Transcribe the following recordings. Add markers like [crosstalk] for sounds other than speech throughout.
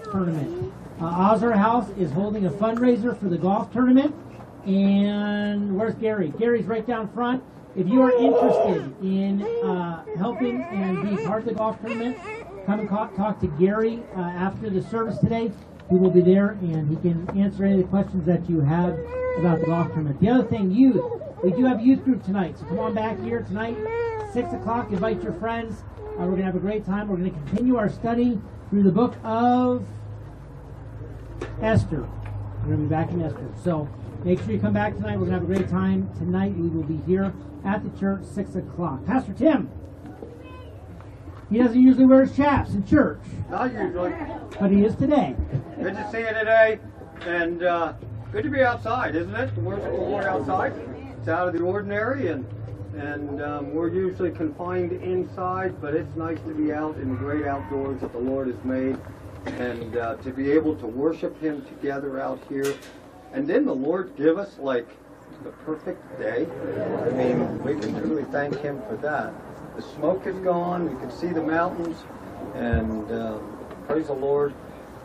golf tournament. Uh, Ozar House is holding a fundraiser for the golf tournament. And where's Gary? Gary's right down front. If you are interested in uh, helping and being part of the golf tournament, come and talk to Gary uh, after the service today. He will be there and he can answer any of the questions that you have about the golf tournament. The other thing, youth. We do have youth group tonight, so come on back here tonight, 6 o'clock. Invite your friends. Uh, we're going to have a great time. We're going to continue our study through the book of Esther. We're going to be back in Esther. So make sure you come back tonight. We're going to have a great time. Tonight we will be here at the church, 6 o'clock. Pastor Tim. He doesn't usually wear his chaps in church. Not usually. But he is today. Good to see you today. And uh, good to be outside, isn't it? To worship the Lord outside. It's out of the ordinary and and um, we're usually confined inside, but it's nice to be out in the great outdoors that the Lord has made and uh, to be able to worship Him together out here. And then the Lord give us like the perfect day. I mean, we can truly thank Him for that. The smoke is gone, we can see the mountains, and um, praise the Lord.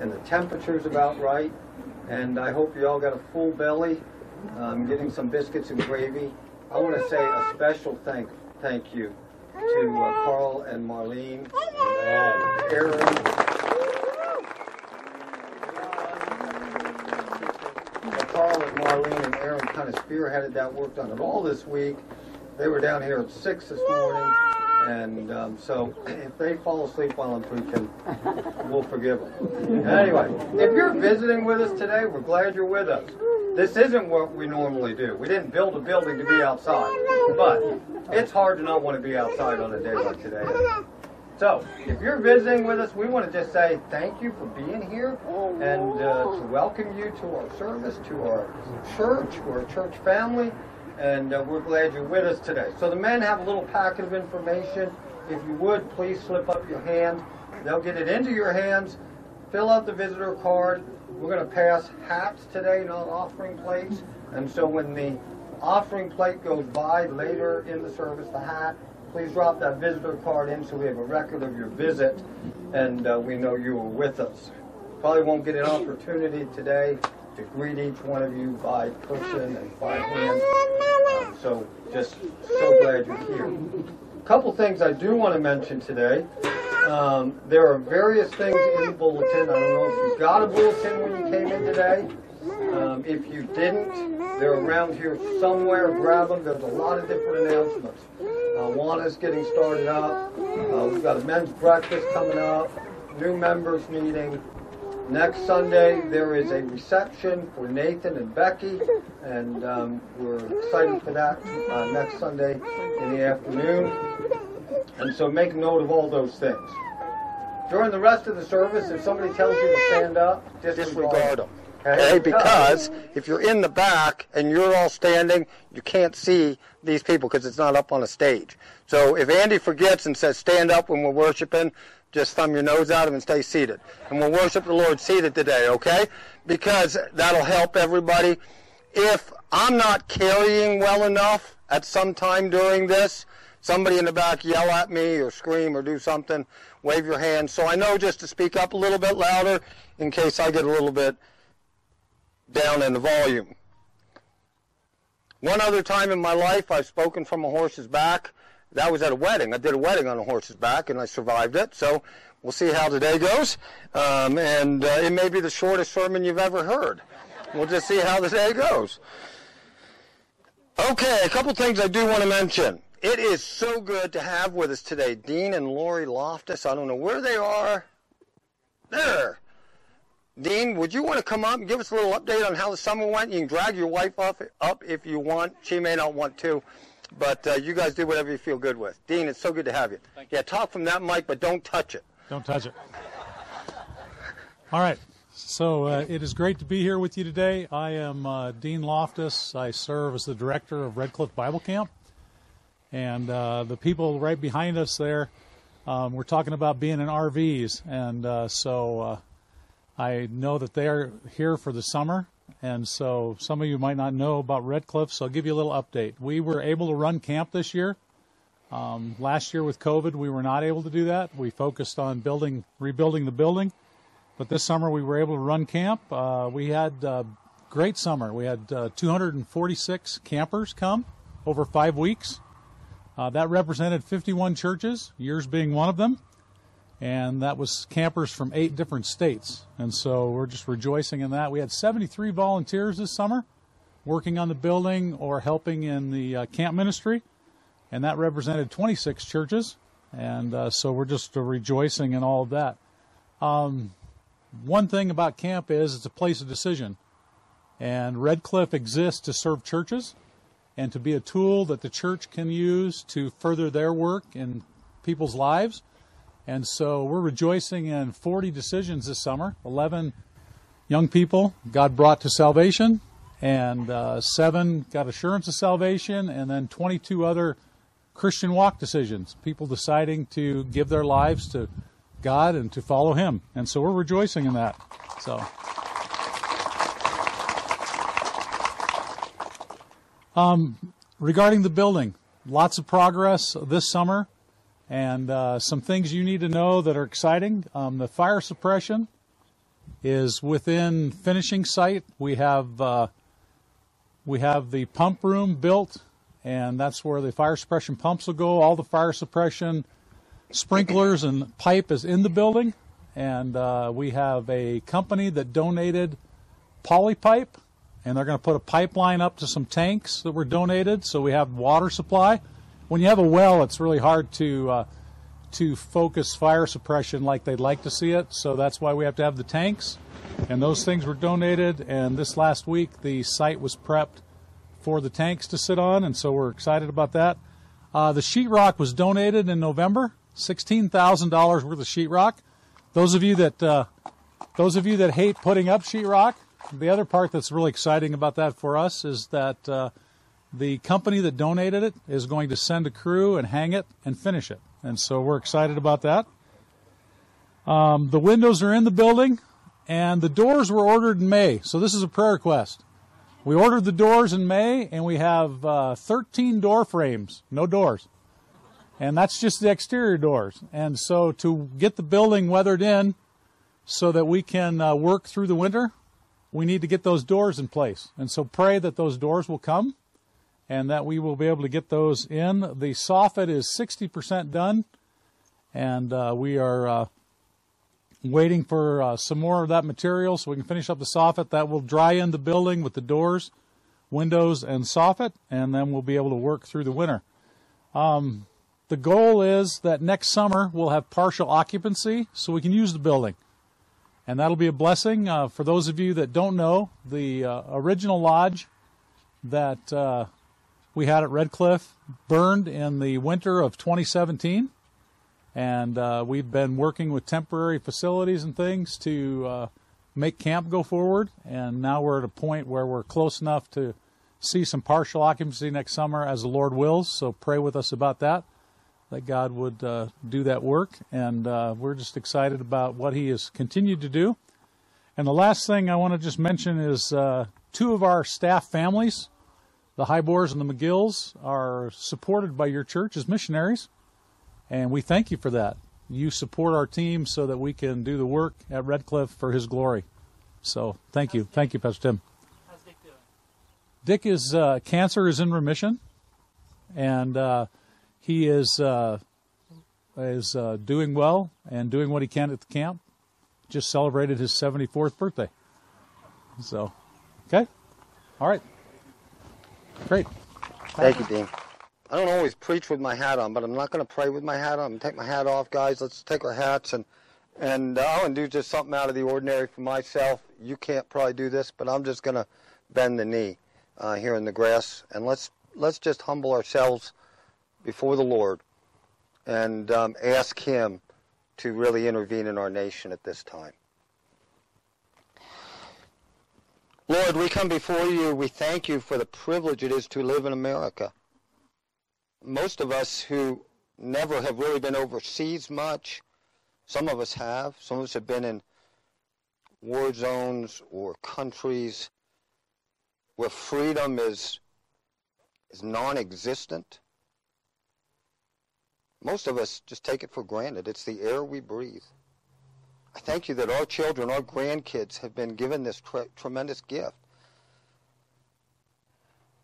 And the temperature's about right. And I hope you all got a full belly. I'm getting some biscuits and gravy. I want to say a special thank thank you to uh, Carl and Marlene and Aaron. Carl and Marlene and Aaron kind of spearheaded that work on it all this week. They were down here at 6 this morning, and um, so if they fall asleep while I'm preaching, we'll forgive them. Anyway, if you're visiting with us today, we're glad you're with us. This isn't what we normally do. We didn't build a building to be outside. But it's hard to not want to be outside on a day like today. So, if you're visiting with us, we want to just say thank you for being here and uh, to welcome you to our service, to our church, to our church family, and uh, we're glad you're with us today. So, the men have a little packet of information. If you would, please slip up your hand. They'll get it into your hands. Fill out the visitor card. We're going to pass hats today, not offering plates. And so when the offering plate goes by later in the service, the hat, please drop that visitor card in so we have a record of your visit and uh, we know you were with us. Probably won't get an opportunity today to greet each one of you by person and by hand. Uh, so just so glad you're here. A couple things I do want to mention today. Um, there are various things in the bulletin. I don't know if you got a bulletin when you came in today. Um, if you didn't, they're around here somewhere. Grab them. There's a lot of different announcements. Uh, Awana's getting started up. Uh, we've got a men's breakfast coming up. New members meeting. Next Sunday, there is a reception for Nathan and Becky, and um, we're excited for that uh, next Sunday in the afternoon. And so make note of all those things. During the rest of the service, if somebody tells you to stand up, disregard, disregard them. Okay, because if you're in the back and you're all standing, you can't see these people because it's not up on a stage. So if Andy forgets and says stand up when we're worshiping, just thumb your nose out of and stay seated. And we'll worship the Lord seated today, okay? Because that'll help everybody. If I'm not carrying well enough at some time during this, somebody in the back yell at me or scream or do something, wave your hand. So I know just to speak up a little bit louder in case I get a little bit down in the volume. One other time in my life I've spoken from a horse's back. That was at a wedding. I did a wedding on a horse's back and I survived it. So we'll see how today goes. Um, and uh, it may be the shortest sermon you've ever heard. We'll just see how the day goes. Okay, a couple things I do want to mention. It is so good to have with us today Dean and Lori Loftus. I don't know where they are. There. Dean, would you want to come up and give us a little update on how the summer went? You can drag your wife up, up if you want. She may not want to, but uh, you guys do whatever you feel good with. Dean, it's so good to have you. Thank yeah, talk from that mic, but don't touch it. Don't touch it. All right. So uh, it is great to be here with you today. I am uh, Dean Loftus. I serve as the director of Red Cliff Bible Camp. And uh, the people right behind us there, um, we're talking about being in RVs. And uh, so uh, I know that they are here for the summer. And so some of you might not know about Red Cliff, so I'll give you a little update. We were able to run camp this year. Um, last year with COVID, we were not able to do that. We focused on building, rebuilding the building, but this summer we were able to run camp. Uh, we had uh, great summer. We had uh, 246 campers come over five weeks. Uh, that represented 51 churches, yours being one of them, and that was campers from eight different states. And so we're just rejoicing in that. We had 73 volunteers this summer working on the building or helping in the uh, camp ministry, and that represented 26 churches. And uh, so we're just rejoicing in all of that. Um, one thing about camp is it's a place of decision. And Red Cliff exists to serve churches and to be a tool that the church can use to further their work in people's lives. And so we're rejoicing in 40 decisions this summer. 11 young people God brought to salvation, and uh, seven got assurance of salvation, and then 22 other Christian walk decisions. People deciding to give their lives to God and to follow Him. And so we're rejoicing in that. So. Um, regarding the building, lots of progress this summer, and uh, some things you need to know that are exciting. Um, the fire suppression is within finishing site. We have uh, we have the pump room built, and that's where the fire suppression pumps will go. All the fire suppression sprinklers and pipe is in the building, and uh, we have a company that donated polypipe and they're going to put a pipeline up to some tanks that were donated, so we have water supply. When you have a well, it's really hard to uh, to focus fire suppression like they'd like to see it, so that's why we have to have the tanks. And those things were donated, and this last week the site was prepped for the tanks to sit on, and so we're excited about that. Uh, the sheetrock was donated in November, sixteen thousand dollars worth of sheetrock. Those of you that uh, those of you that hate putting up sheetrock, the other part that's really exciting about that for us is that uh, the company that donated it is going to send a crew and hang it and finish it. And so we're excited about that. Um, the windows are in the building, and the doors were ordered in May. So this is a prayer request. We ordered the doors in May, and we have uh, 13 door frames, no doors. And that's just the exterior doors. And so to get the building weathered in so that we can uh, work through the winter, we need to get those doors in place. And so pray that those doors will come and that we will be able to get those in. The soffit is 60% done, and uh, we are uh, waiting for uh, some more of that material so we can finish up the soffit. That will dry in the building with the doors, windows, and soffit, and then we'll be able to work through the winter. Um, the goal is that next summer we'll have partial occupancy so we can use the building and that'll be a blessing. Uh, for those of you that don't know, the uh, original lodge that uh, we had at Red Cliff burned in the winter of 2017, and uh, we've been working with temporary facilities and things to uh, make camp go forward. And now we're at a point where we're close enough to see some partial occupancy next summer as the Lord wills. So pray with us about that that God would uh, do that work. And uh, we're just excited about what He has continued to do. And the last thing I want to just mention is uh, two of our staff families, the Highbors and the McGills, are supported by your church as missionaries. And we thank you for that. You support our team so that we can do the work at Red Cliff for His glory. So thank you. Thank you, Pastor Tim. How's Dick doing? Dick is uh, cancer is in remission, and uh, he is uh, is uh, doing well and doing what he can at the camp. Just celebrated his 74th birthday. So, okay, all right, great. Thank you, Dean. I don't always preach with my hat on, but I'm not going to pray with my hat on. I'm take my hat off, guys. Let's take our hats and and I'm going to do just something out of the ordinary for myself. You can't probably do this, but I'm just going to bend the knee uh, here in the grass and let's let's just humble ourselves before the Lord and um, ask Him to really intervene in our nation at this time. Lord, we come before you. We thank you for the privilege it is to live in America. Most of us who never have really been overseas much, some of us have. Some of us have been in war zones or countries where freedom is, is non-existent. Most of us just take it for granted. It's the air we breathe. I thank you that our children, our grandkids have been given this tre- tremendous gift.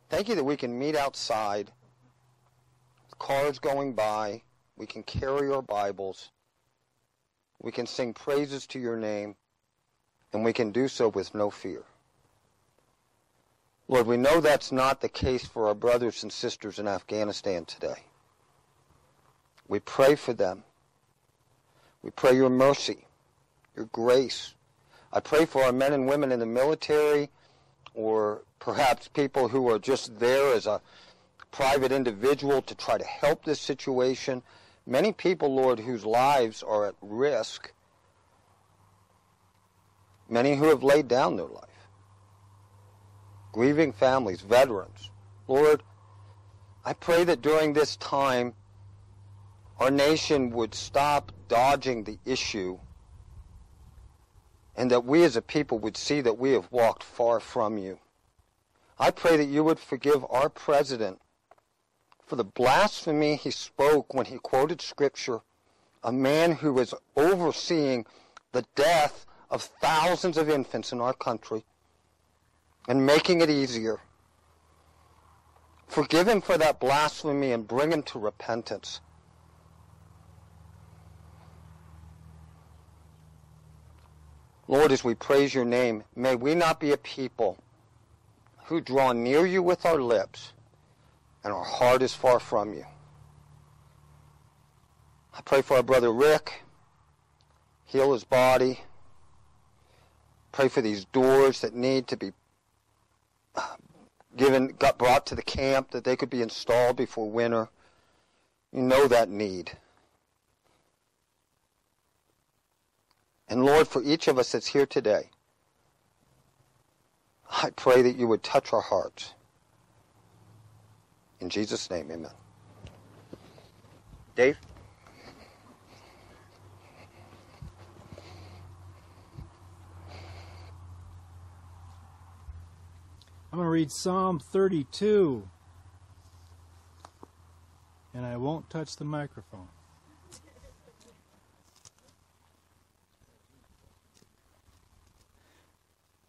Thank you that we can meet outside, cars going by, we can carry our Bibles, we can sing praises to your name, and we can do so with no fear. Lord, we know that's not the case for our brothers and sisters in Afghanistan today. We pray for them. We pray your mercy, your grace. I pray for our men and women in the military or perhaps people who are just there as a private individual to try to help this situation. Many people, Lord, whose lives are at risk. Many who have laid down their life. Grieving families, veterans. Lord, I pray that during this time our nation would stop dodging the issue and that we as a people would see that we have walked far from you. I pray that you would forgive our president for the blasphemy he spoke when he quoted scripture, a man who was overseeing the death of thousands of infants in our country and making it easier. Forgive him for that blasphemy and bring him to repentance. Lord, as we praise your name, may we not be a people who draw near you with our lips and our heart is far from you. I pray for our brother Rick. Heal his body. Pray for these doors that need to be uh, given, got brought to the camp, that they could be installed before winter. You know that need. And Lord, for each of us that's here today, I pray that you would touch our hearts. In Jesus' name, amen. Dave? I'm going to read Psalm 32. And I won't touch the microphone.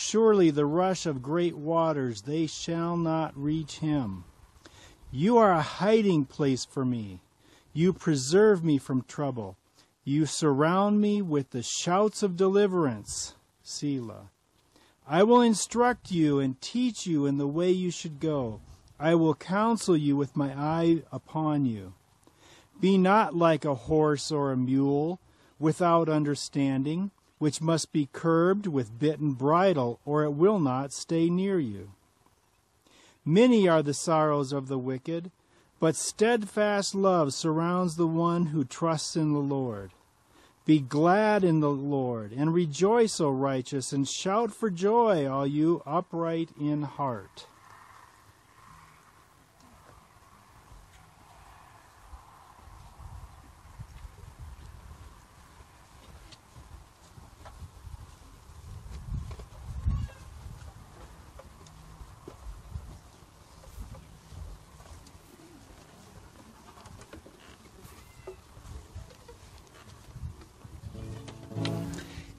Surely the rush of great waters, they shall not reach him. You are a hiding place for me. You preserve me from trouble. You surround me with the shouts of deliverance. Selah. I will instruct you and teach you in the way you should go. I will counsel you with my eye upon you. Be not like a horse or a mule without understanding which must be curbed with bit and bridle, or it will not stay near you. Many are the sorrows of the wicked, but steadfast love surrounds the one who trusts in the Lord. Be glad in the Lord, and rejoice, O righteous, and shout for joy, all you upright in heart.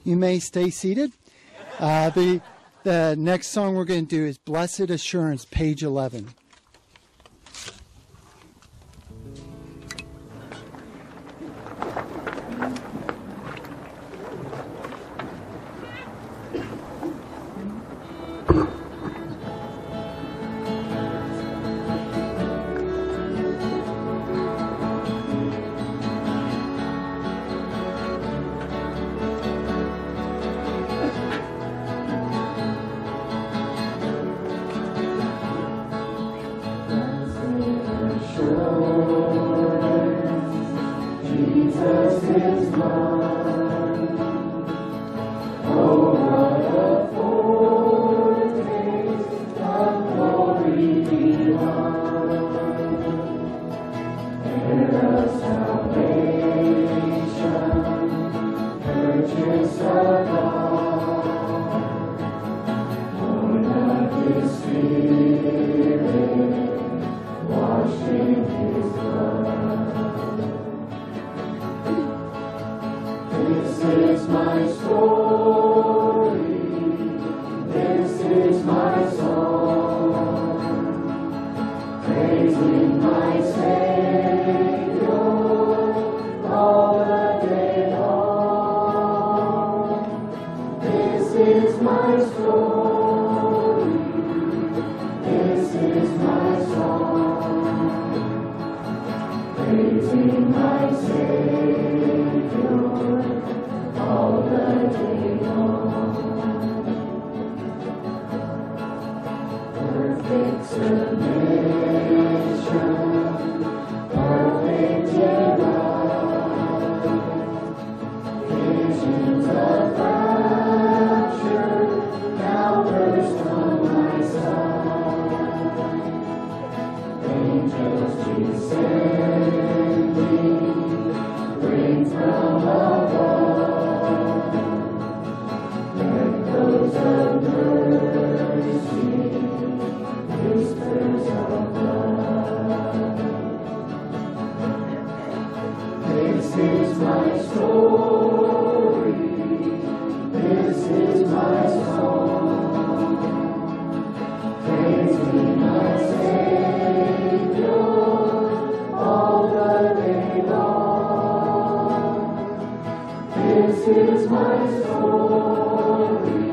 You may stay seated. Uh, the, the next song we're going to do is Blessed Assurance, page 11. is my story.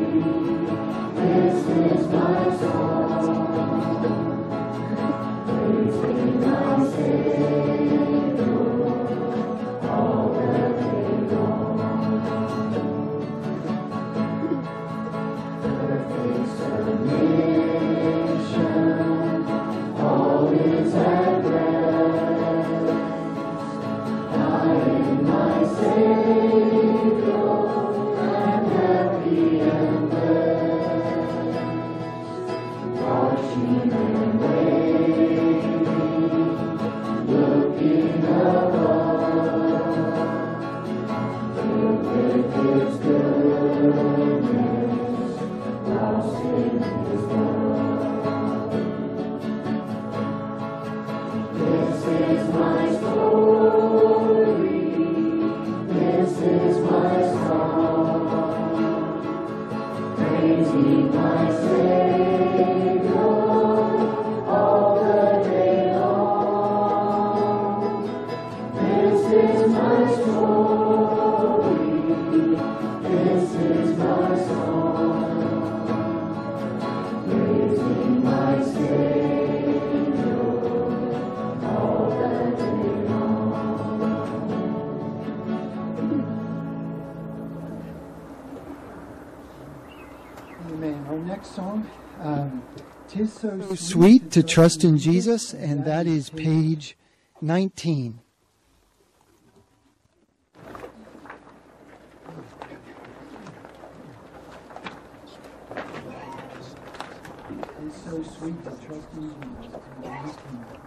sweet to trust in Jesus, and that is page 19. It's so sweet to trust in Jesus.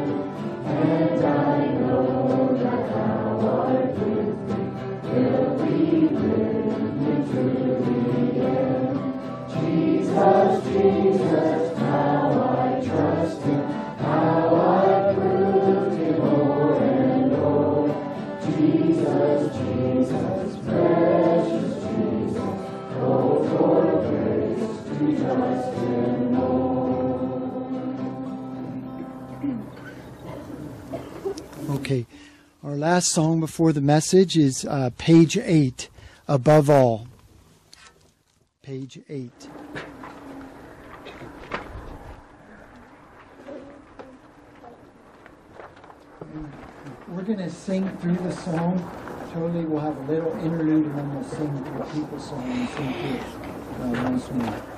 Our last song before the message is uh, page eight, Above All. Page eight. We're going to sing through the song. Totally, we'll have a little interlude and then we'll sing the people song and sing through it uh, once more.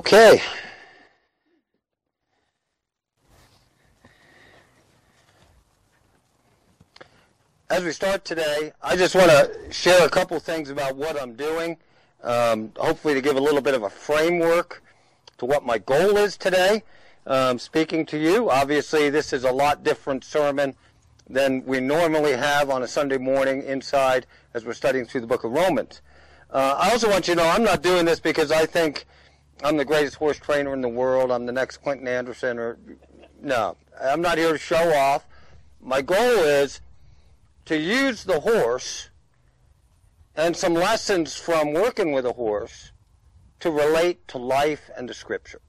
Okay. as we start today, I just want to share a couple things about what I'm doing, um, hopefully to give a little bit of a framework to what my goal is today. Um, speaking to you, obviously this is a lot different sermon than we normally have on a Sunday morning inside as we're studying through the book of Romans. Uh, I also want you to know I'm not doing this because I think I'm the greatest horse trainer in the world. I'm the next Clinton Anderson or no. I'm not here to show off. My goal is to use the horse and some lessons from working with a horse to relate to life and to scripture.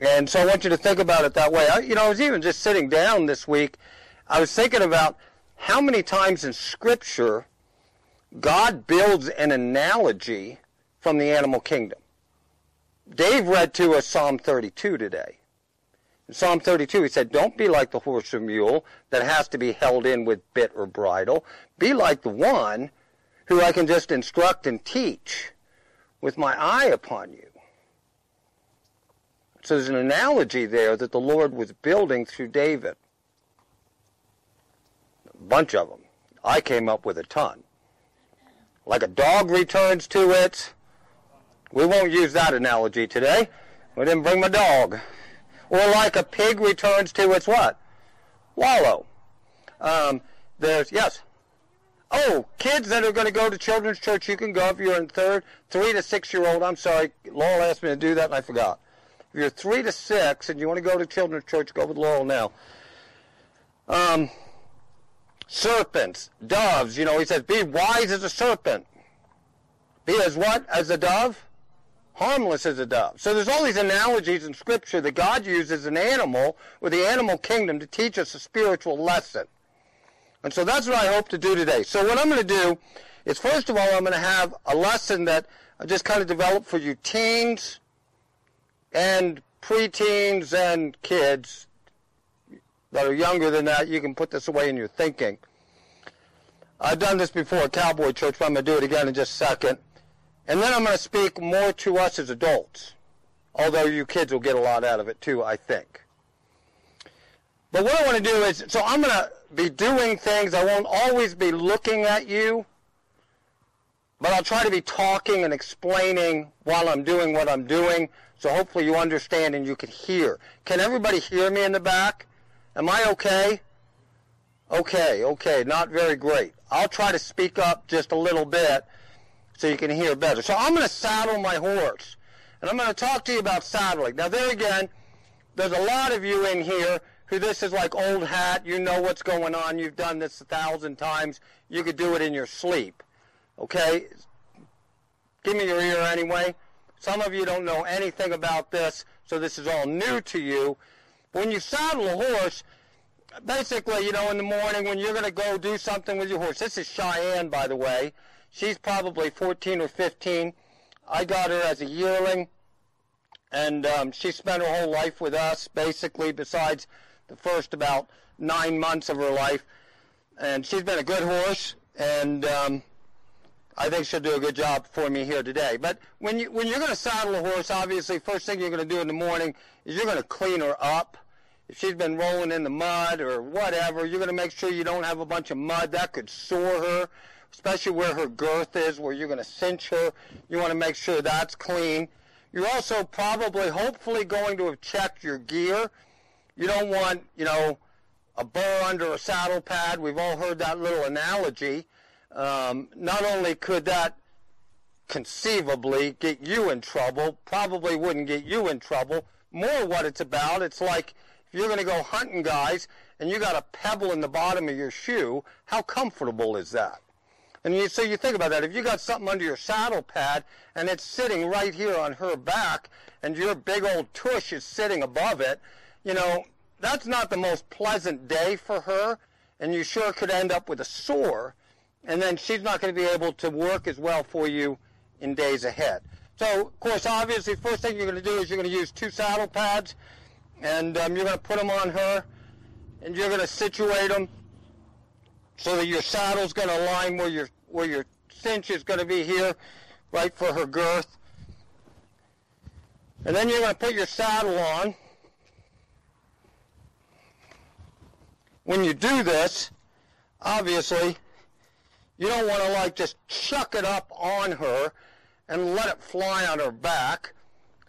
And so I want you to think about it that way. I, you know, I was even just sitting down this week. I was thinking about how many times in scripture God builds an analogy from the animal kingdom. Dave read to us Psalm 32 today. In Psalm 32, he said, Don't be like the horse or mule that has to be held in with bit or bridle. Be like the one who I can just instruct and teach with my eye upon you. So there's an analogy there that the Lord was building through David. A bunch of them. I came up with a ton. Like a dog returns to its. We won't use that analogy today. We didn't bring my dog. Or like a pig returns to its what? Wallow. Um, there's, yes. Oh, kids that are going to go to children's church, you can go if you're in third, three to six year old. I'm sorry, Laurel asked me to do that and I forgot. If you're three to six and you want to go to children's church, go with Laurel now. Um, serpents, doves, you know, he says, be wise as a serpent. Be as what? As a dove? Harmless as a dove. So there's all these analogies in Scripture that God uses an animal or the animal kingdom to teach us a spiritual lesson. And so that's what I hope to do today. So what I'm going to do is, first of all, I'm going to have a lesson that I just kind of developed for you teens and preteens and kids that are younger than that. You can put this away in your thinking. I've done this before at Cowboy Church, but I'm going to do it again in just a second. And then I'm going to speak more to us as adults, although you kids will get a lot out of it too, I think. But what I want to do is, so I'm going to be doing things. I won't always be looking at you, but I'll try to be talking and explaining while I'm doing what I'm doing. So hopefully you understand and you can hear. Can everybody hear me in the back? Am I okay? Okay, okay, not very great. I'll try to speak up just a little bit so you can hear better. So I'm going to saddle my horse. And I'm going to talk to you about saddling. Now, there again, there's a lot of you in here who this is like old hat. You know what's going on. You've done this a thousand times. You could do it in your sleep. Okay? Give me your ear anyway. Some of you don't know anything about this, so this is all new to you. When you saddle a horse, basically, you know, in the morning when you're going to go do something with your horse, this is Cheyenne, by the way. She's probably 14 or 15. I got her as a yearling, and um, she spent her whole life with us, basically, besides the first about nine months of her life. And she's been a good horse, and um, I think she'll do a good job for me here today. But when you when you're going to saddle a horse, obviously, first thing you're going to do in the morning is you're going to clean her up. If she's been rolling in the mud or whatever, you're going to make sure you don't have a bunch of mud that could sore her especially where her girth is, where you're going to cinch her. You want to make sure that's clean. You're also probably, hopefully, going to have checked your gear. You don't want, you know, a burr under a saddle pad. We've all heard that little analogy. Um, not only could that conceivably get you in trouble, probably wouldn't get you in trouble. More what it's about, it's like if you're going to go hunting, guys, and you got a pebble in the bottom of your shoe, how comfortable is that? And you, so you think about that. If you got something under your saddle pad and it's sitting right here on her back and your big old tush is sitting above it, you know, that's not the most pleasant day for her. And you sure could end up with a sore. And then she's not going to be able to work as well for you in days ahead. So, of course, obviously, first thing you're going to do is you're going to use two saddle pads. And um, you're going to put them on her. And you're going to situate them so that your saddle's going to align where your where your cinch is going to be here, right for her girth. And then you're going to put your saddle on. When you do this, obviously, you don't want to like just chuck it up on her and let it fly on her back.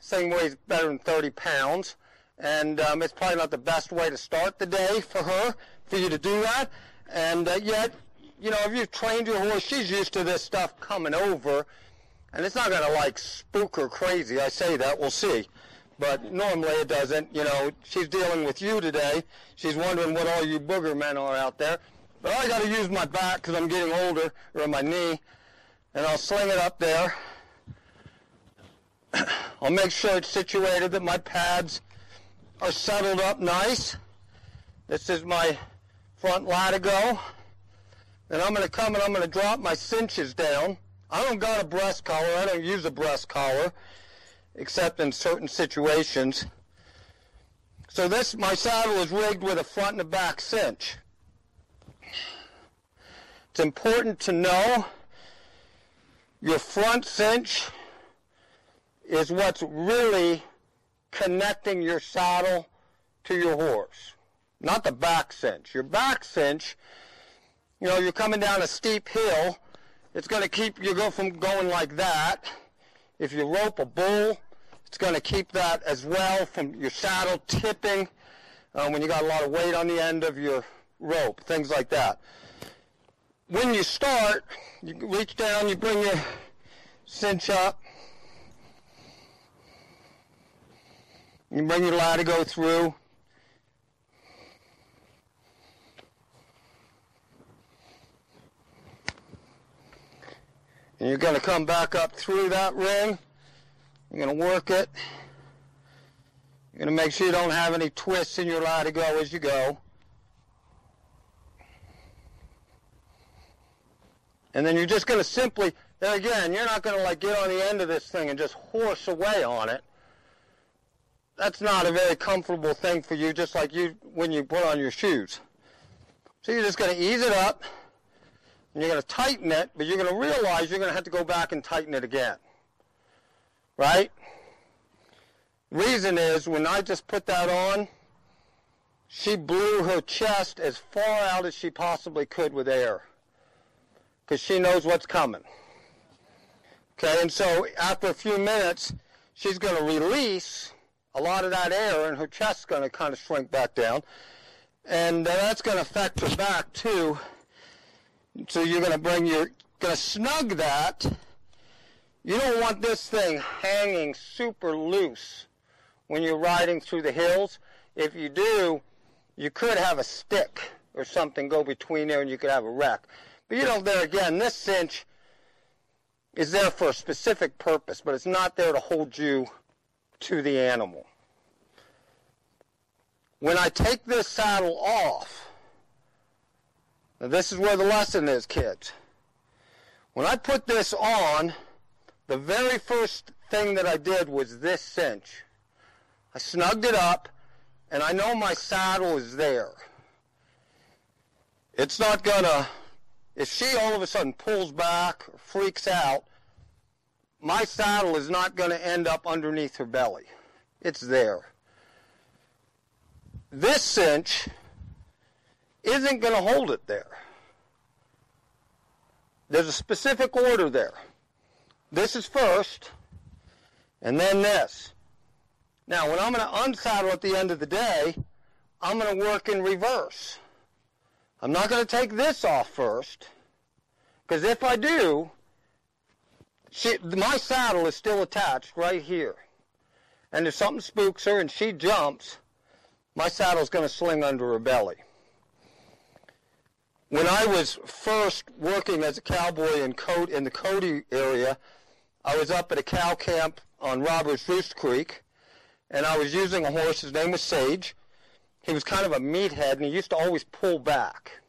Thing weighs better than 30 pounds, and um, it's probably not the best way to start the day for her, for you to do that. And uh, yet, you know, if you've trained your horse, she's used to this stuff coming over, and it's not going to like spook her crazy. I say that, we'll see. But normally it doesn't. You know, she's dealing with you today. She's wondering what all you booger men are out there. But I got to use my back because I'm getting older, or my knee, and I'll sling it up there. [clears throat] I'll make sure it's situated that my pads are settled up nice. This is my front latigo. Then I'm going to come and I'm going to drop my cinches down. I don't got a breast collar. I don't use a breast collar except in certain situations. So this, my saddle is rigged with a front and a back cinch. It's important to know your front cinch is what's really connecting your saddle to your horse, not the back cinch. Your back cinch, you know, you're coming down a steep hill, it's going to keep you go from going like that. If you rope a bull, it's going to keep that as well from your saddle tipping uh, when you got a lot of weight on the end of your rope, things like that. When you start, you reach down, you bring your cinch up, You bring your latigo through. And you're going to come back up through that ring. You're going to work it. You're going to make sure you don't have any twists in your latigo as you go. And then you're just going to simply, there again, you're not going to like get on the end of this thing and just horse away on it that's not a very comfortable thing for you, just like you when you put on your shoes. So you're just going to ease it up, and you're going to tighten it, but you're going to realize you're going to have to go back and tighten it again. Right? Reason is, when I just put that on, she blew her chest as far out as she possibly could with air. Because she knows what's coming. Okay, and so after a few minutes, she's going to release a lot of that air and her chest's going to kind of shrink back down. And uh, that's going to affect her back too. So you're going to bring your, going to snug that. You don't want this thing hanging super loose when you're riding through the hills. If you do, you could have a stick or something go between there and you could have a wreck. But you know, there again, this cinch is there for a specific purpose, but it's not there to hold you to the animal. When I take this saddle off, now this is where the lesson is, kids. When I put this on, the very first thing that I did was this cinch. I snugged it up, and I know my saddle is there. It's not gonna, if she all of a sudden pulls back or freaks out, my saddle is not to end up underneath her belly. It's there. This cinch isn't going to hold it there. There's a specific order there. This is first, and then this. Now, when I'm going to unsaddle at the end of the day, I'm going to work in reverse. I'm not going to take this off first, because if I do, she, my saddle is still attached right here. And if something spooks her and she jumps, my saddle's going to sling under her belly. When I was first working as a cowboy in, in the Cody area, I was up at a cow camp on Roberts Roost Creek, and I was using a horse. His name was Sage. He was kind of a meathead, and he used to always pull back.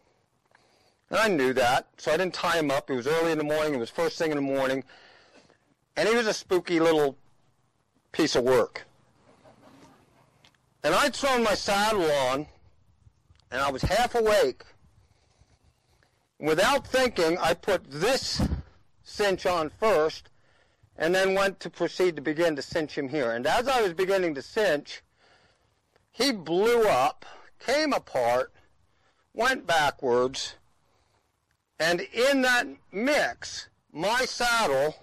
And I knew that, so I didn't tie him up. It was early in the morning. It was first thing in the morning. And he was a spooky little piece of work. And I'd thrown my saddle on, and I was half awake. Without thinking, I put this cinch on first, and then went to proceed to begin to cinch him here. And as I was beginning to cinch, he blew up, came apart, went backwards, And in that mix, my saddle,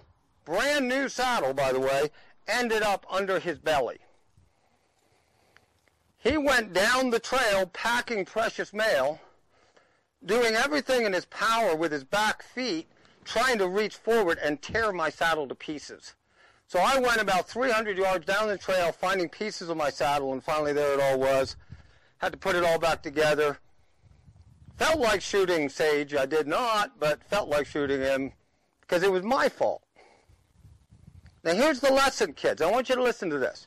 brand new saddle, by the way, ended up under his belly. He went down the trail packing precious mail, doing everything in his power with his back feet, trying to reach forward and tear my saddle to pieces. So I went about 300 yards down the trail finding pieces of my saddle, and finally there it all was. Had to put it all back together. Felt like shooting Sage. I did not, but felt like shooting him because it was my fault. Now here's the lesson, kids. I want you to listen to this.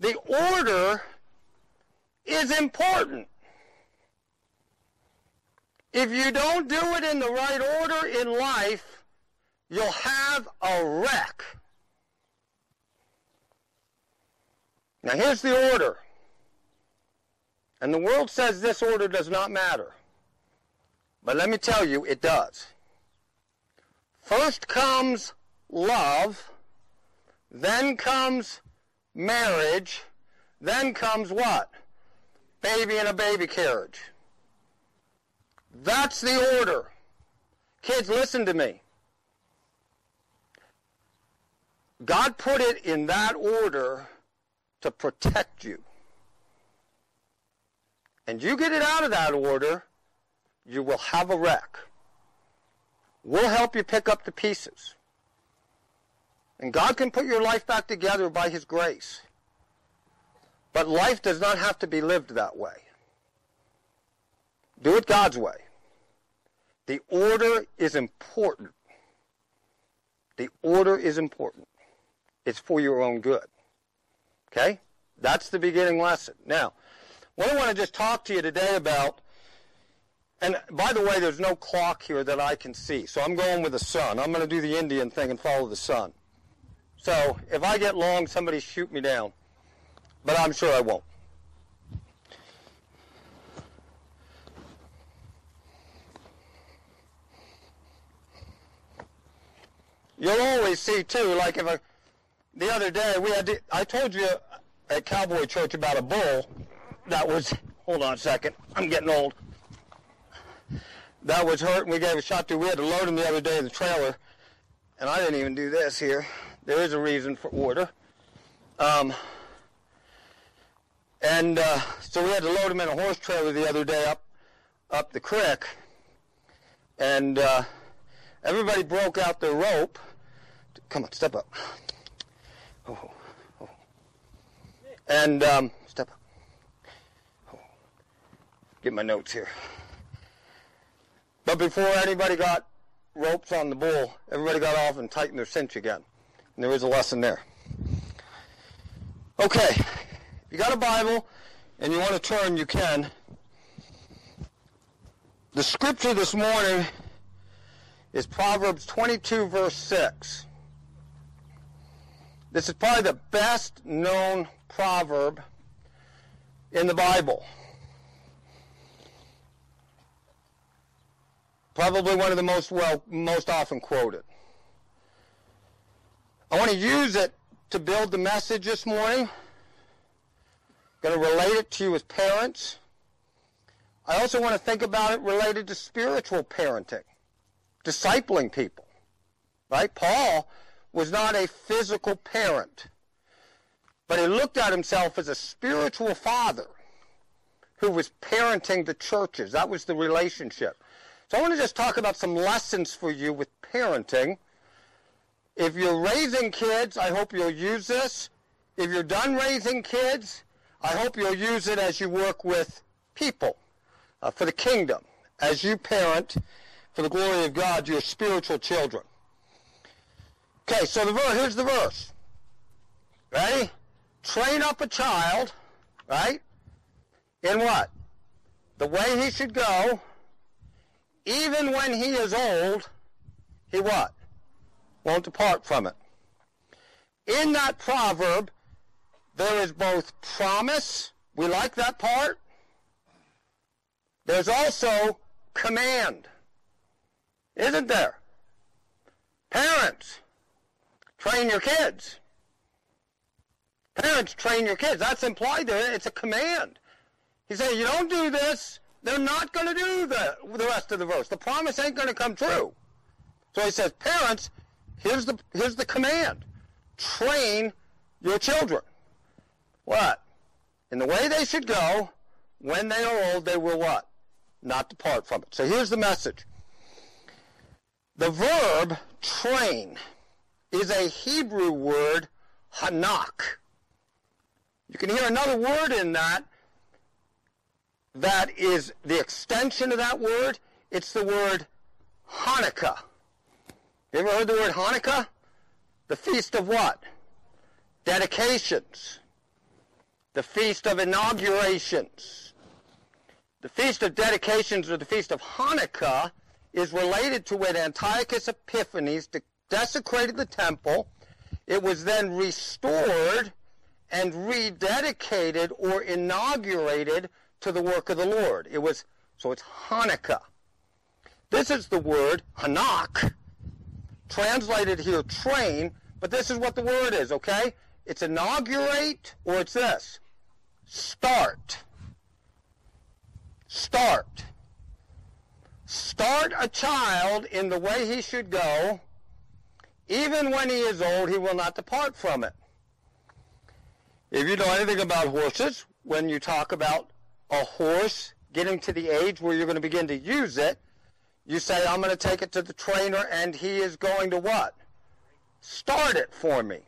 The order is important. If you don't do it in the right order in life, you'll have a wreck. Now here's the order. And the world says this order does not matter. But let me tell you, it does. First comes love, then comes marriage, then comes what? Baby in a baby carriage. That's the order. Kids, listen to me. God put it in that order to protect you. And you get it out of that order, you will have a wreck. We'll help you pick up the pieces. And God can put your life back together by His grace. But life does not have to be lived that way. Do it God's way. The order is important. The order is important. It's for your own good. Okay? That's the beginning lesson. Now, what I want to just talk to you today about, and by the way, there's no clock here that I can see, so I'm going with the sun. I'm going to do the Indian thing and follow the sun. So if I get long, somebody shoot me down. But I'm sure I won't. You'll always see too, like if a, the other day we had, to, I told you at Cowboy Church about a bull that was, hold on a second, I'm getting old. That was hurt and we gave a shot to, we had to load him the other day in the trailer. And I didn't even do this here. There is a reason for order. Um, and uh, so we had to load him in a horse trailer the other day up up the creek. And uh, everybody broke out their rope. Come on, step up. Oh, oh. And um, step up. Oh. Get my notes here. But before anybody got ropes on the bull, everybody got off and tightened their cinch again. And there is a lesson there. Okay, if you got a Bible and you want to turn, you can. The scripture this morning is Proverbs 22, verse 6. This is probably the best known proverb in the Bible. Probably one of the most well, most often quoted. I want to use it to build the message this morning. I'm going to relate it to you as parents. I also want to think about it related to spiritual parenting, discipling people. Right? Paul was not a physical parent, but he looked at himself as a spiritual father who was parenting the churches. That was the relationship. So I want to just talk about some lessons for you with parenting. If you're raising kids, I hope you'll use this. If you're done raising kids, I hope you'll use it as you work with people uh, for the kingdom, as you parent for the glory of God your spiritual children. Okay, so the verse, here's the verse. Ready? Train up a child, right? In what? The way he should go, even when he is old, he what? Won't depart from it. In that proverb, there is both promise, we like that part. There's also command, isn't there? Parents, train your kids. Parents, train your kids. That's implied there. It's a command. He said, you don't do this, they're not going to do the, the rest of the verse. The promise ain't going to come true. So he says, parents, here's the, here's the command. Train your children. What? In the way they should go, when they are old, they will what? Not depart from it. So here's the message. The verb train is a Hebrew word, hanak. You can hear another word in that that is the extension of that word. It's the word Hanukkah. You ever heard the word Hanukkah? The feast of what? Dedications. The feast of inaugurations. The feast of dedications or the feast of Hanukkah is related to when Antiochus Epiphanes desecrated the temple. It was then restored and rededicated or inaugurated to the work of the Lord. It was so it's Hanukkah. This is the word Hanak, translated here train, but this is what the word is, okay? It's inaugurate or it's this. Start. Start. Start a child in the way he should go. Even when he is old, he will not depart from it. If you know anything about horses, when you talk about a horse getting to the age where you're going to begin to use it, you say, I'm going to take it to the trainer and he is going to what? Start it for me.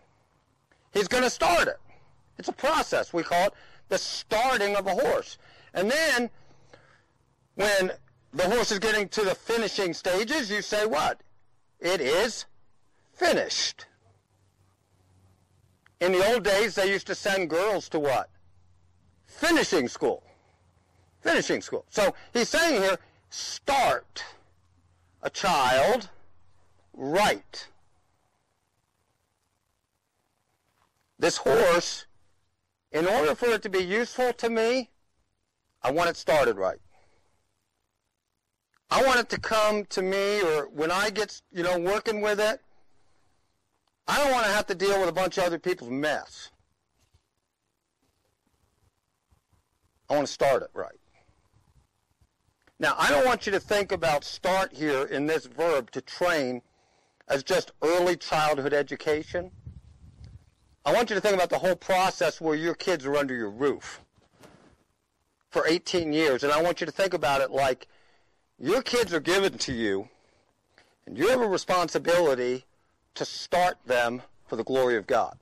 He's going to start it. It's a process. We call it the starting of a horse. And then when the horse is getting to the finishing stages, you say what? It is finished. In the old days, they used to send girls to what? Finishing school. Finishing school. So he's saying here, start a child right. This horse, in order for it to be useful to me, I want it started right. I want it to come to me, or when I get, you know, working with it, I don't want to have to deal with a bunch of other people's mess. I want to start it right. Now, I don't want you to think about start here in this verb to train as just early childhood education. I want you to think about the whole process where your kids are under your roof for 18 years. And I want you to think about it like your kids are given to you, and you have a responsibility to start them for the glory of God.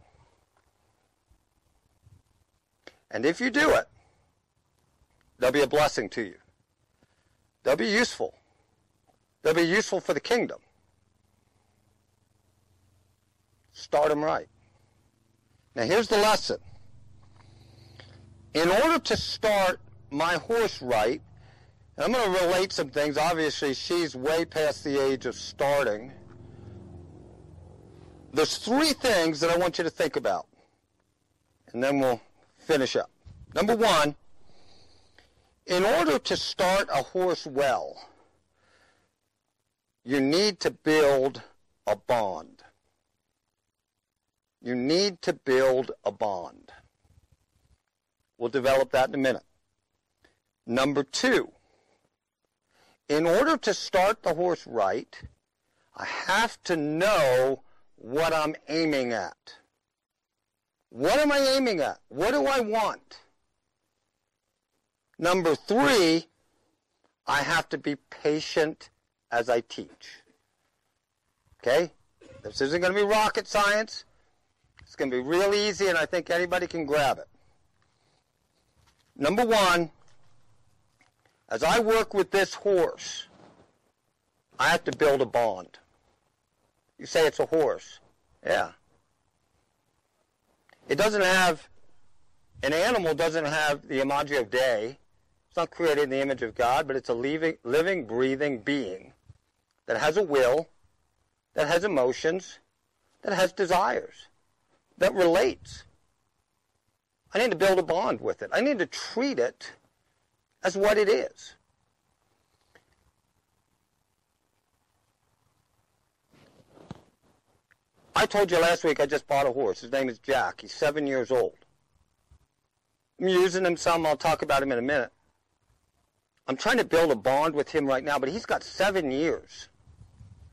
And if you do it, they'll be a blessing to you. They'll be useful. They'll be useful for the kingdom. Start them right. Now here's the lesson. In order to start my horse right, I'm going to relate some things. Obviously, she's way past the age of starting. There's three things that I want you to think about, and then we'll finish up. Number one, in order to start a horse well, you need to build a bond. You need to build a bond. We'll develop that in a minute. Number two, in order to start the horse right, I have to know what I'm aiming at. What am I aiming at? What do I want? Number three, I have to be patient as I teach. Okay? This isn't going to be rocket science. It's going to be real easy, and I think anybody can grab it. Number one, as I work with this horse, I have to build a bond. You say it's a horse. Yeah. It doesn't have, an animal doesn't have the imago Dei. It's not created in the image of God, but it's a living, living, breathing being that has a will, that has emotions, that has desires, that relates. I need to build a bond with it. I need to treat it as what it is. I told you last week I just bought a horse. His name is Jack. He's seven years old. I'm using him some. I'll talk about him in a minute. I'm trying to build a bond with him right now, but he's got seven years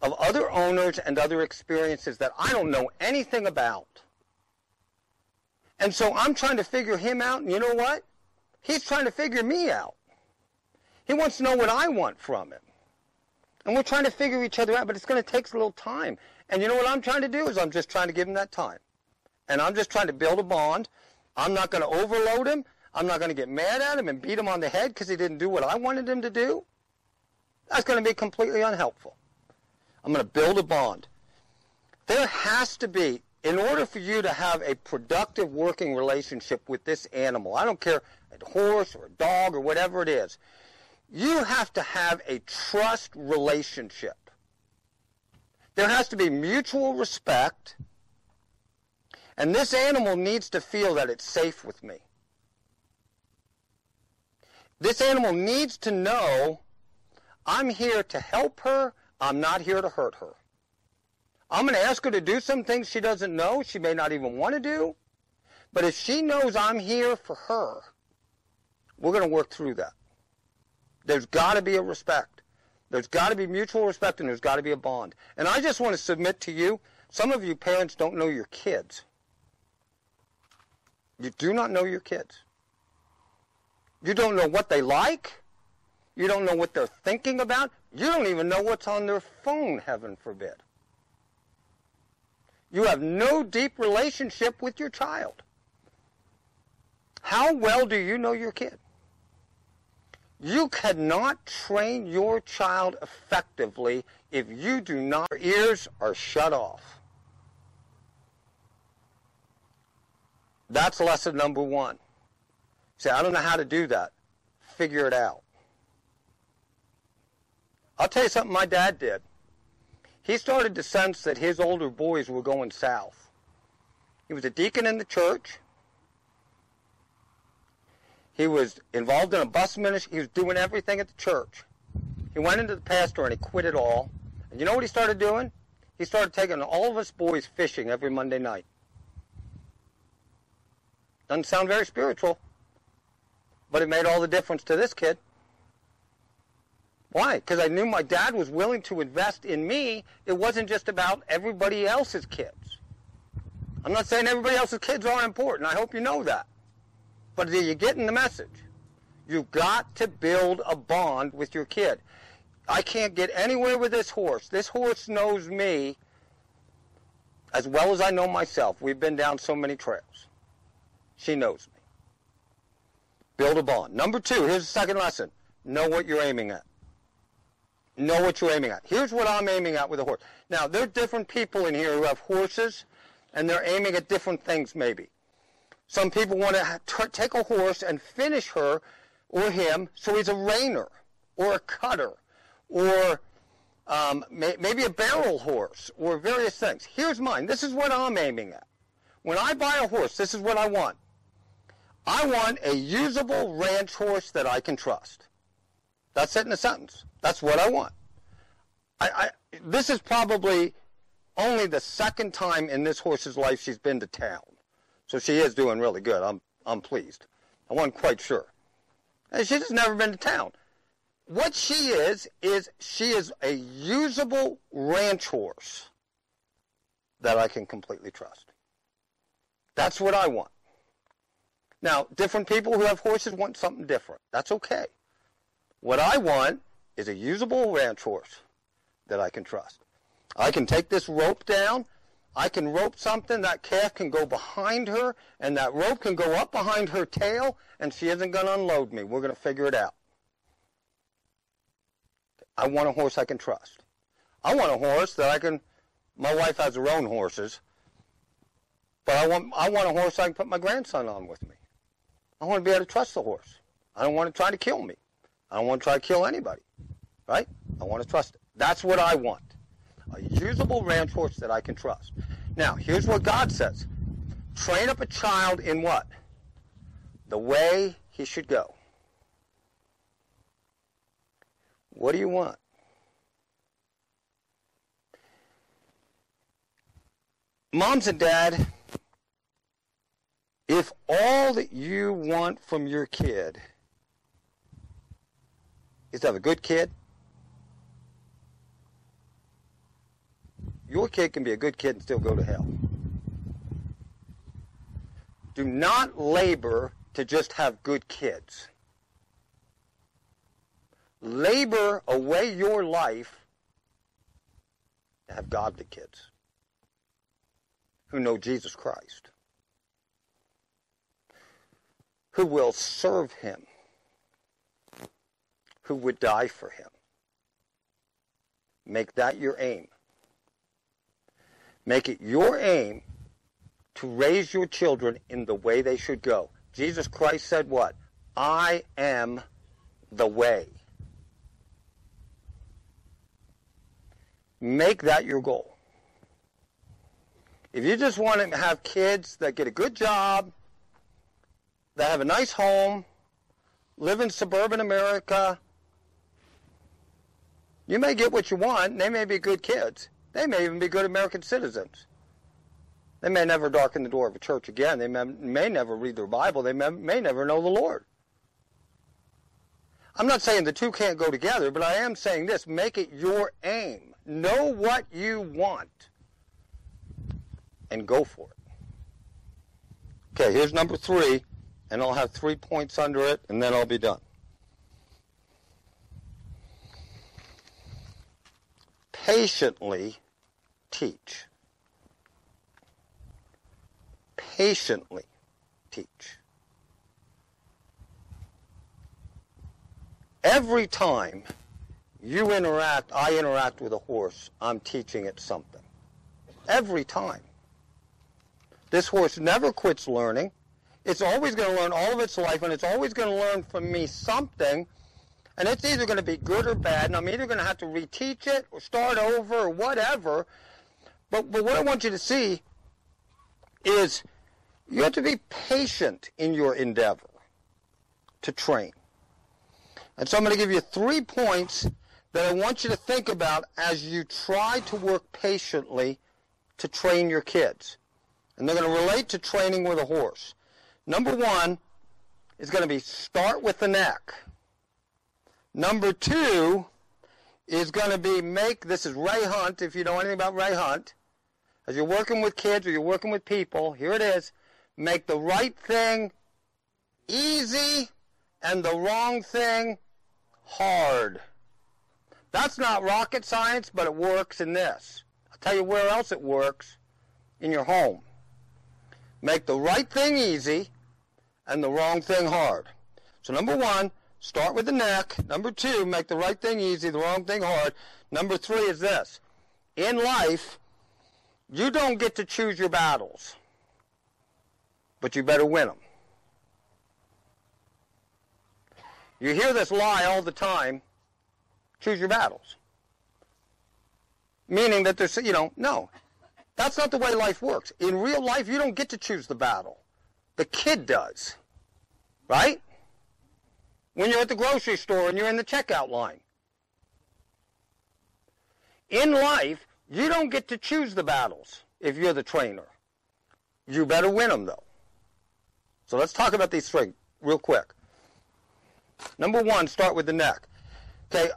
of other owners and other experiences that I don't know anything about. And so I'm trying to figure him out, and you know what? He's trying to figure me out. He wants to know what I want from him. And we're trying to figure each other out, but it's going to take a little time. And you know what I'm trying to do is I'm just trying to give him that time. And I'm just trying to build a bond. I'm not going to overload him. I'm not going to get mad at him and beat him on the head because he didn't do what I wanted him to do. That's going to be completely unhelpful. I'm going to build a bond. There has to be, in order for you to have a productive working relationship with this animal, I don't care, a horse or a dog or whatever it is, you have to have a trust relationship. There has to be mutual respect, and this animal needs to feel that it's safe with me. This animal needs to know I'm here to help her, I'm not here to hurt her. I'm going to ask her to do some things she doesn't know, she may not even want to do. But if she knows I'm here for her, we're going to work through that. There's got to be a respect. There's got to be mutual respect and there's got to be a bond. And I just want to submit to you, some of you parents don't know your kids. You do not know your kids. You don't know what they like. You don't know what they're thinking about. You don't even know what's on their phone, heaven forbid. You have no deep relationship with your child. How well do you know your kid? You cannot train your child effectively if you do not, your ears are shut off. That's lesson number one. Say, I don't know how to do that. Figure it out. I'll tell you something my dad did. He started to sense that his older boys were going south. He was a deacon in the church. He was involved in a bus ministry. He was doing everything at the church. He went into the pastor and he quit it all. And you know what he started doing? He started taking all of us boys fishing every Monday night. Doesn't sound very spiritual, but it made all the difference to this kid. Why? Because I knew my dad was willing to invest in me. It wasn't just about everybody else's kids. I'm not saying everybody else's kids aren't important. I hope you know that. But are you getting the message? You've got to build a bond with your kid. I can't get anywhere with this horse. This horse knows me as well as I know myself. We've been down so many trails. She knows me. Build a bond. Number two, here's the second lesson. Know what you're aiming at. Know what you're aiming at. Here's what I'm aiming at with a horse. Now, there are different people in here who have horses, and they're aiming at different things maybe. Some people want to take a horse and finish her or him so he's a reiner or a cutter or um, may, maybe a barrel horse or various things. Here's mine. This is what I'm aiming at. When I buy a horse, this is what I want. I want a usable ranch horse that I can trust. That's it in a sentence. That's what I want. I, I, this is probably only the second time in this horse's life she's been to town. So she is doing really good. I'm, I'm pleased. I wasn't quite sure. And she's just never been to town. What she is, is she is a usable ranch horse that I can completely trust. That's what I want. Now, different people who have horses want something different. That's okay. What I want is a usable ranch horse that I can trust. I can take this rope down. I can rope something. That calf can go behind her, and that rope can go up behind her tail, and she isn't going to unload me. We're going to figure it out. I want a horse I can trust. I want a horse that I can. My wife has her own horses, but I want I want a horse I can put my grandson on with me. I want to be able to trust the horse. I don't want to try to kill me. I don't want to try to kill anybody. Right? I want to trust it. That's what I want. A usable ranch horse that I can trust. Now, here's what God says. Train up a child in what? The way he should go. What do you want? Moms and dad, if all that you want from your kid is to have a good kid. Your kid can be a good kid and still go to hell. Do not labor to just have good kids. Labor away your life to have godly kids who know Jesus Christ, who will serve him, who would die for him. Make that your aim. Make it your aim to raise your children in the way they should go. Jesus Christ said what? I am the way. Make that your goal. If you just want to have kids that get a good job, that have a nice home, live in suburban America, you may get what you want. They may be good kids. They may even be good American citizens. They may never darken the door of a church again. They may, may never read their Bible. They may, may never know the Lord. I'm not saying the two can't go together, but I am saying this make it your aim. Know what you want and go for it. Okay, here's number three, and I'll have three points under it, and then I'll be done. Patiently teach. Patiently teach. Every time you interact, I interact with a horse, I'm teaching it something. Every time. This horse never quits learning. It's always going to learn all of its life, and it's always going to learn from me something. And it's either going to be good or bad, and I'm either going to have to reteach it or start over or whatever. But, but what I want you to see is you have to be patient in your endeavor to train. And so I'm going to give you three points that I want you to think about as you try to work patiently to train your kids. And they're going to relate to training with a horse. Number one is going to be start with the neck. Number two is going to be make, this is Ray Hunt, if you know anything about Ray Hunt. As you're working with kids or you're working with people, here it is. Make the right thing easy and the wrong thing hard. That's not rocket science, but it works in this. I'll tell you where else it works in your home. Make the right thing easy and the wrong thing hard. So number one, start with the neck. Number two, make the right thing easy, the wrong thing hard. Number three is this. In life, you don't get to choose your battles, but you better win them. You hear this lie all the time. Choose your battles. Meaning that there's, you know, no. That's not the way life works. In real life, you don't get to choose the battle. The kid does. Right? When you're at the grocery store and you're in the checkout line. In life, you don't get to choose the battles if you're the trainer. You better win them, though. So let's talk about these three real quick. Number one, start with the neck. Okay,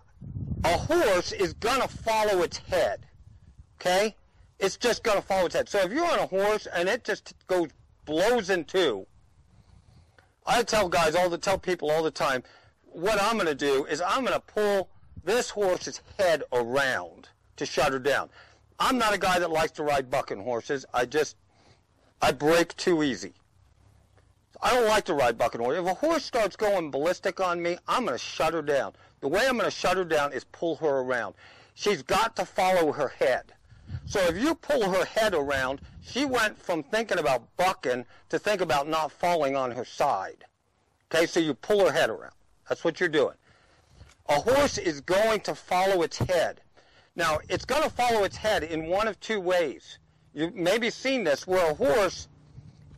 a horse is going to follow its head. Okay? It's just going to follow its head. So if you're on a horse and it just goes, blows in two, I tell guys all the, tell people all the time, what I'm going to do is I'm going to pull this horse's head around to shut her down. I'm not a guy that likes to ride bucking horses. I just, I break too easy. I don't like to ride bucking horses. If a horse starts going ballistic on me, I'm going to shut her down. The way I'm going to shut her down is pull her around. She's got to follow her head. So if you pull her head around, she went from thinking about bucking to think about not falling on her side. Okay, so you pull her head around. That's what you're doing. A horse is going to follow its head. Now, it's going to follow its head in one of two ways. You've maybe seen this where a horse,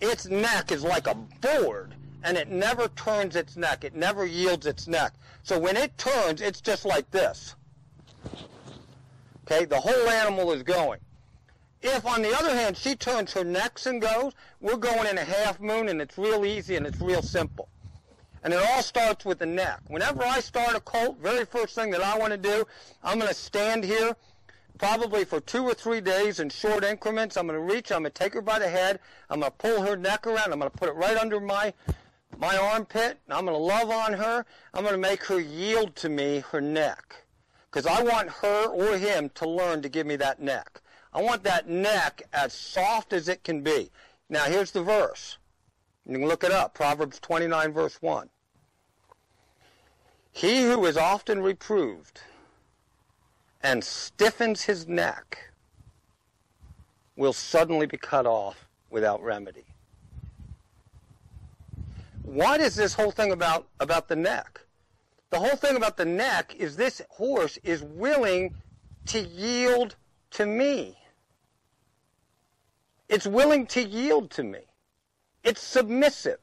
its neck is like a board and it never turns its neck. It never yields its neck. So when it turns, it's just like this. Okay, the whole animal is going. If, on the other hand, she turns her necks and goes, we're going in a half moon and it's real easy and it's real simple. And it all starts with the neck. Whenever I start a colt, very first thing that I want to do, I'm going to stand here probably for two or three days in short increments. I'm going to reach, I'm going to take her by the head, I'm going to pull her neck around, I'm going to put it right under my my armpit, and I'm going to love on her. I'm going to make her yield to me her neck. Because I want her or him to learn to give me that neck. I want that neck as soft as it can be. Now, here's the verse. You can look it up. Proverbs 29, verse 1. He who is often reproved and stiffens his neck will suddenly be cut off without remedy. What is this whole thing about, about the neck? The whole thing about the neck is this horse is willing to yield to me. It's willing to yield to me. It's submissive.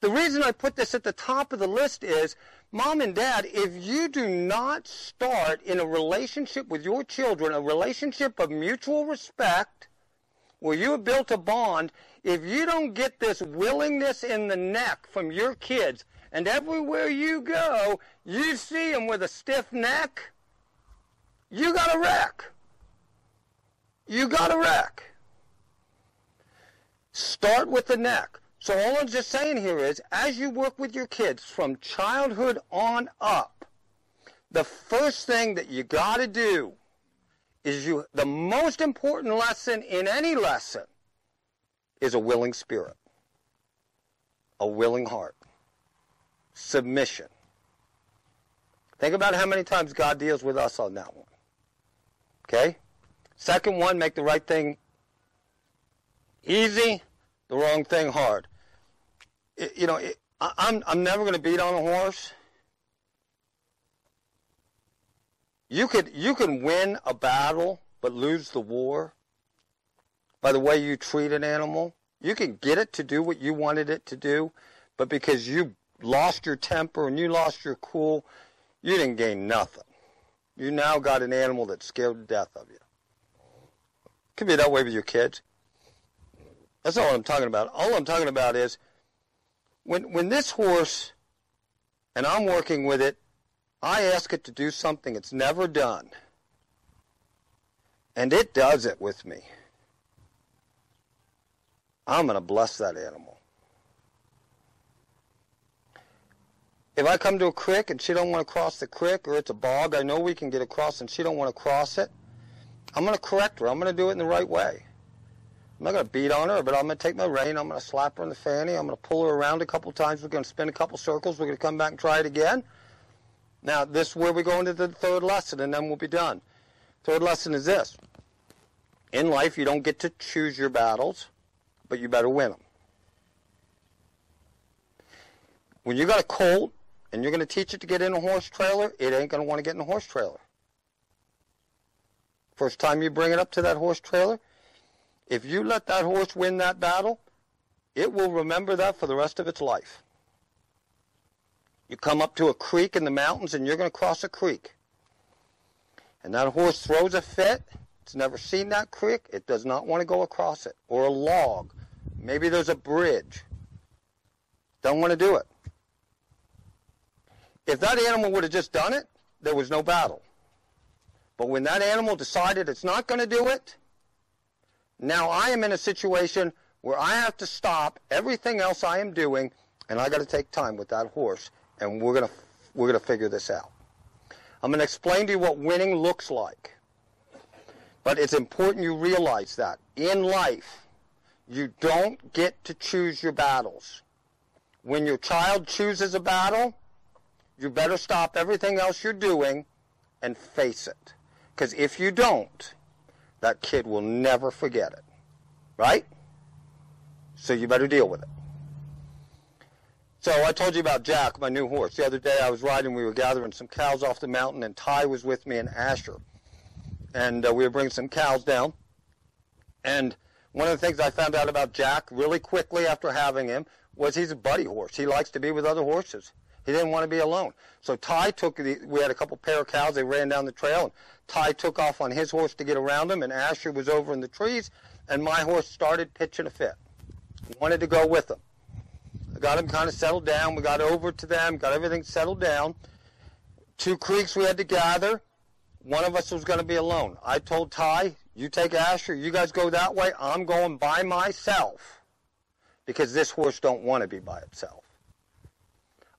The reason I put this at the top of the list is, mom and dad, if you do not start in a relationship with your children, a relationship of mutual respect, where you have built a bond, if you don't get this willingness in the neck from your kids, and everywhere you go, you see them with a stiff neck, you got a wreck. You got a wreck. Start with the neck. So all I'm just saying here is, as you work with your kids from childhood on up, the first thing that you got to do is you, the most important lesson in any lesson is a willing spirit, a willing heart, submission. Think about how many times God deals with us on that one. Okay? Second one, make the right thing easy, the wrong thing hard. It, you know, it, I, I'm, I'm never going to beat on a horse. You could you can win a battle but lose the war by the way you treat an animal. You can get it to do what you wanted it to do, but because you lost your temper and you lost your cool, you didn't gain nothing. You now got an animal that's scared to death of you. Could be that way with your kids. That's all I'm talking about. All I'm talking about is when when this horse and I'm working with it, I ask it to do something it's never done. And it does it with me. I'm going to bless that animal. If I come to a creek and she don't want to cross the creek or it's a bog, I know we can get across and she don't want to cross it. I'm going to correct her. I'm going to do it in the right way. I'm not going to beat on her, but I'm going to take my rein. I'm going to slap her in the fanny. I'm going to pull her around a couple times. We're going to spin a couple circles. We're going to come back and try it again. Now, this is where we go into the third lesson, and then we'll be done. Third lesson is this. In life, you don't get to choose your battles, but you better win them. When you got a colt and you're going to teach it to get in a horse trailer, it ain't going to want to get in a horse trailer. First time you bring it up to that horse trailer, if you let that horse win that battle, it will remember that for the rest of its life. You come up to a creek in the mountains and you're going to cross a creek. And that horse throws a fit. It's never seen that creek. It does not want to go across it. Or a log. Maybe there's a bridge. Don't want to do it. If that animal would have just done it, there was no battle. But when that animal decided it's not going to do it, now I am in a situation where I have to stop everything else I am doing and I got to take time with that horse and we're to we're to figure this out. I'm going to explain to you what winning looks like. But it's important you realize that in life you don't get to choose your battles. When your child chooses a battle, you better stop everything else you're doing and face it. Because if you don't, that kid will never forget it. Right? So you better deal with it. So I told you about Jack, my new horse. The other day I was riding, we were gathering some cows off the mountain, and Ty was with me and Asher. And uh, we were bringing some cows down. And one of the things I found out about Jack really quickly after having him was he's a buddy horse. He likes to be with other horses. He didn't want to be alone. So Ty took the, we had a couple pair of cows, they ran down the trail, and Ty took off on his horse to get around him, and Asher was over in the trees, and my horse started pitching a fit. Wanted to go with him. I got him kind of settled down. We got over to them, got everything settled down. Two creeks we had to gather. One of us was going to be alone. I told Ty, you take Asher, you guys go that way. I'm going by myself because this horse don't want to be by itself.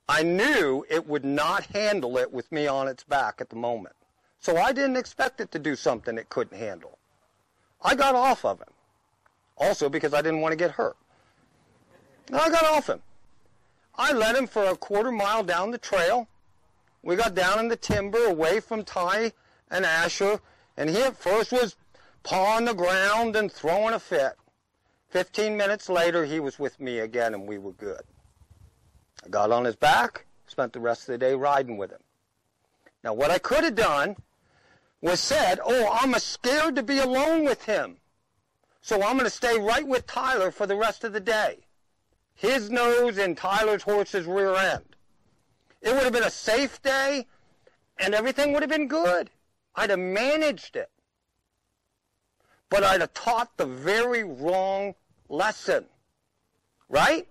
I knew it would not handle it with me on its back at the moment. So I didn't expect it to do something it couldn't handle. I got off of him. Also because I didn't want to get hurt. And I got off him. I led him for a quarter mile down the trail. We got down in the timber away from Ty and Asher, and he at first was pawing the ground and throwing a fit. Fifteen minutes later, he was with me again, and we were good. I got on his back, spent the rest of the day riding with him. Now, what I could have done was said, oh, I'm scared to be alone with him. So I'm going to stay right with Tyler for the rest of the day. His nose in Tyler's horse's rear end. It would have been a safe day, and everything would have been good. I'd have managed it. But I'd have taught the very wrong lesson. Right?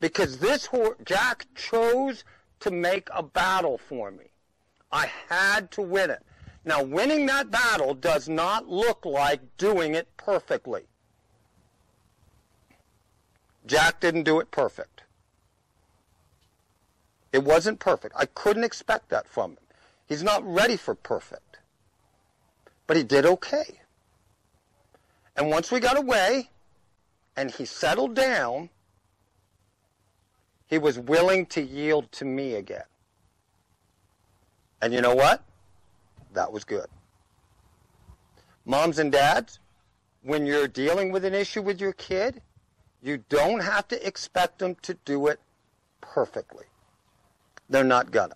Because this Jack chose to make a battle for me. I had to win it. Now, winning that battle does not look like doing it perfectly. Jack didn't do it perfect. It wasn't perfect. I couldn't expect that from him. He's not ready for perfect. But he did okay. And once we got away and he settled down, he was willing to yield to me again. And you know what? That was good. Moms and dads, when you're dealing with an issue with your kid, you don't have to expect them to do it perfectly. They're not gonna.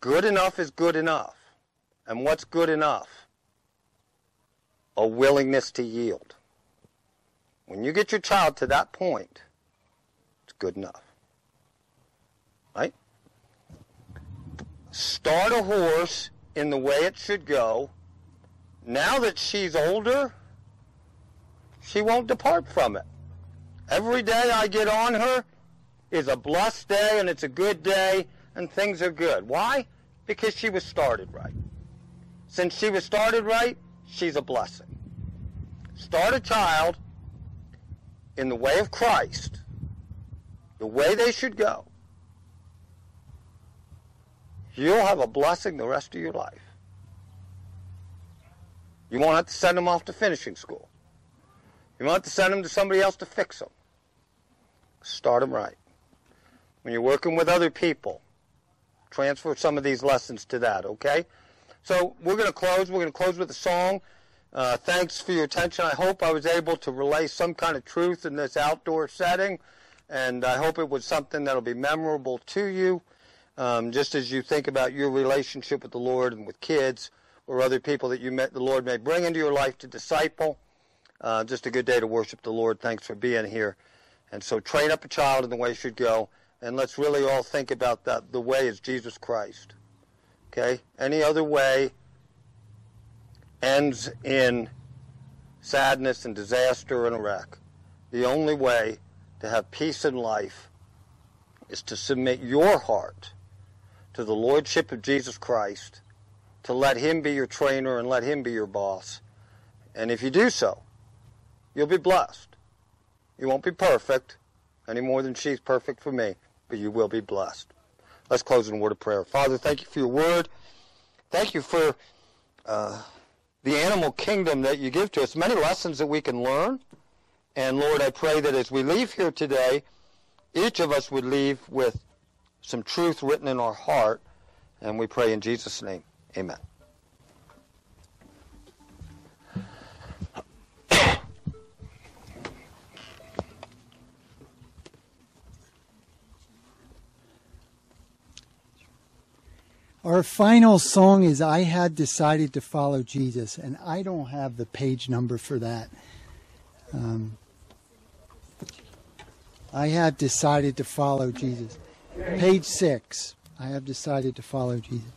Good enough is good enough. And what's good enough? A willingness to yield. When you get your child to that point, good enough. Right? Start a horse in the way it should go. Now that she's older, she won't depart from it. Every day I get on her is a blessed day and it's a good day and things are good. Why? Because she was started right. Since she was started right, she's a blessing. Start a child in the way of Christ, the way they should go. You'll have a blessing the rest of your life. You won't have to send them off to finishing school. You won't have to send them to somebody else to fix them. Start them right. When you're working with other people, transfer some of these lessons to that, okay? So we're going to close. We're going to close with a song. Uh, thanks for your attention. I hope I was able to relay some kind of truth in this outdoor setting, and I hope it was something that'll be memorable to you, um, just as you think about your relationship with the Lord and with kids or other people that you met the Lord may bring into your life to disciple. Uh, just a good day to worship the Lord. Thanks for being here. And so train up a child in the way he should go, and let's really all think about that. The way is Jesus Christ. Okay? Any other way ends in sadness and disaster and a wreck. The only way to have peace in life is to submit your heart to the Lordship of Jesus Christ, to let Him be your trainer and let Him be your boss. And if you do so, you'll be blessed. You won't be perfect any more than she's perfect for me, but you will be blessed. Let's close in a word of prayer. Father, thank you for your word. Thank you for uh, the animal kingdom that you give to us. Many lessons that we can learn. And Lord, I pray that as we leave here today, each of us would leave with some truth written in our heart. And we pray in Jesus' name. Amen. Our final song is I Had Decided to Follow Jesus, and I don't have the page number for that. Um, I have decided to follow Jesus. Page six. I have decided to follow Jesus.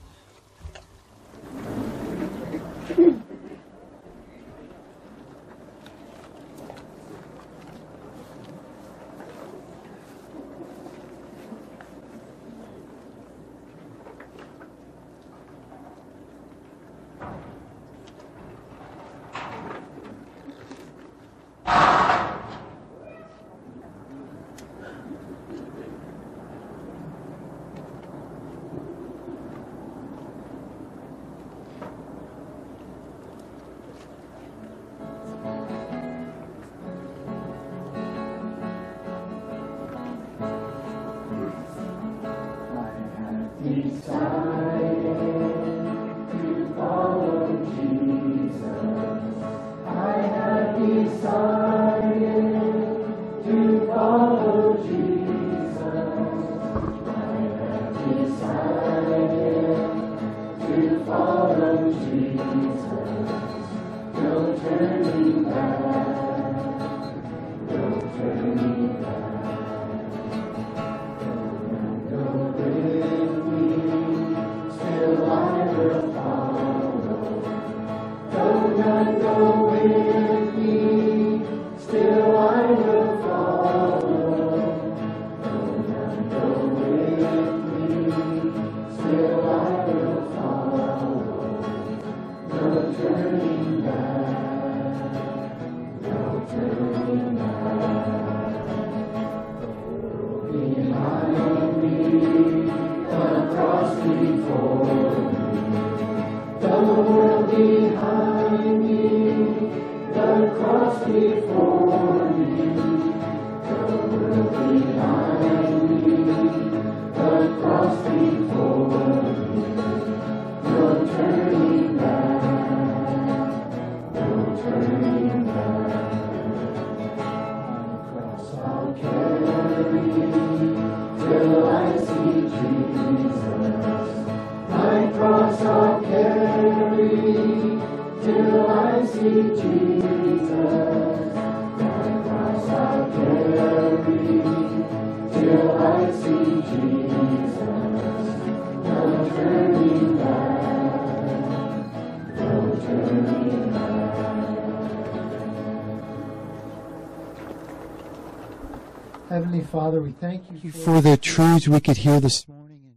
Thank you for the truths we could hear this morning. And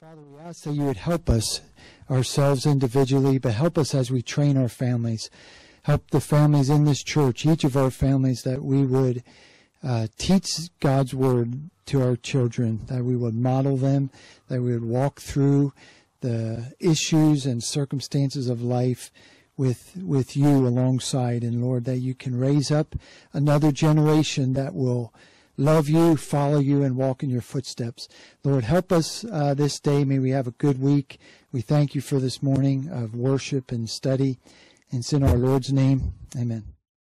Father, we ask that you would help us ourselves individually, but help us as we train our families. Help the families in this church, each of our families, that we would uh, teach God's word to our children, that we would model them, that we would walk through the issues and circumstances of life with with you alongside and Lord that you can raise up another generation that will love you, follow you, and walk in your footsteps. Lord, help us uh, this day. May we have a good week. We thank you for this morning of worship and study. And it's in our Lord's name. Amen.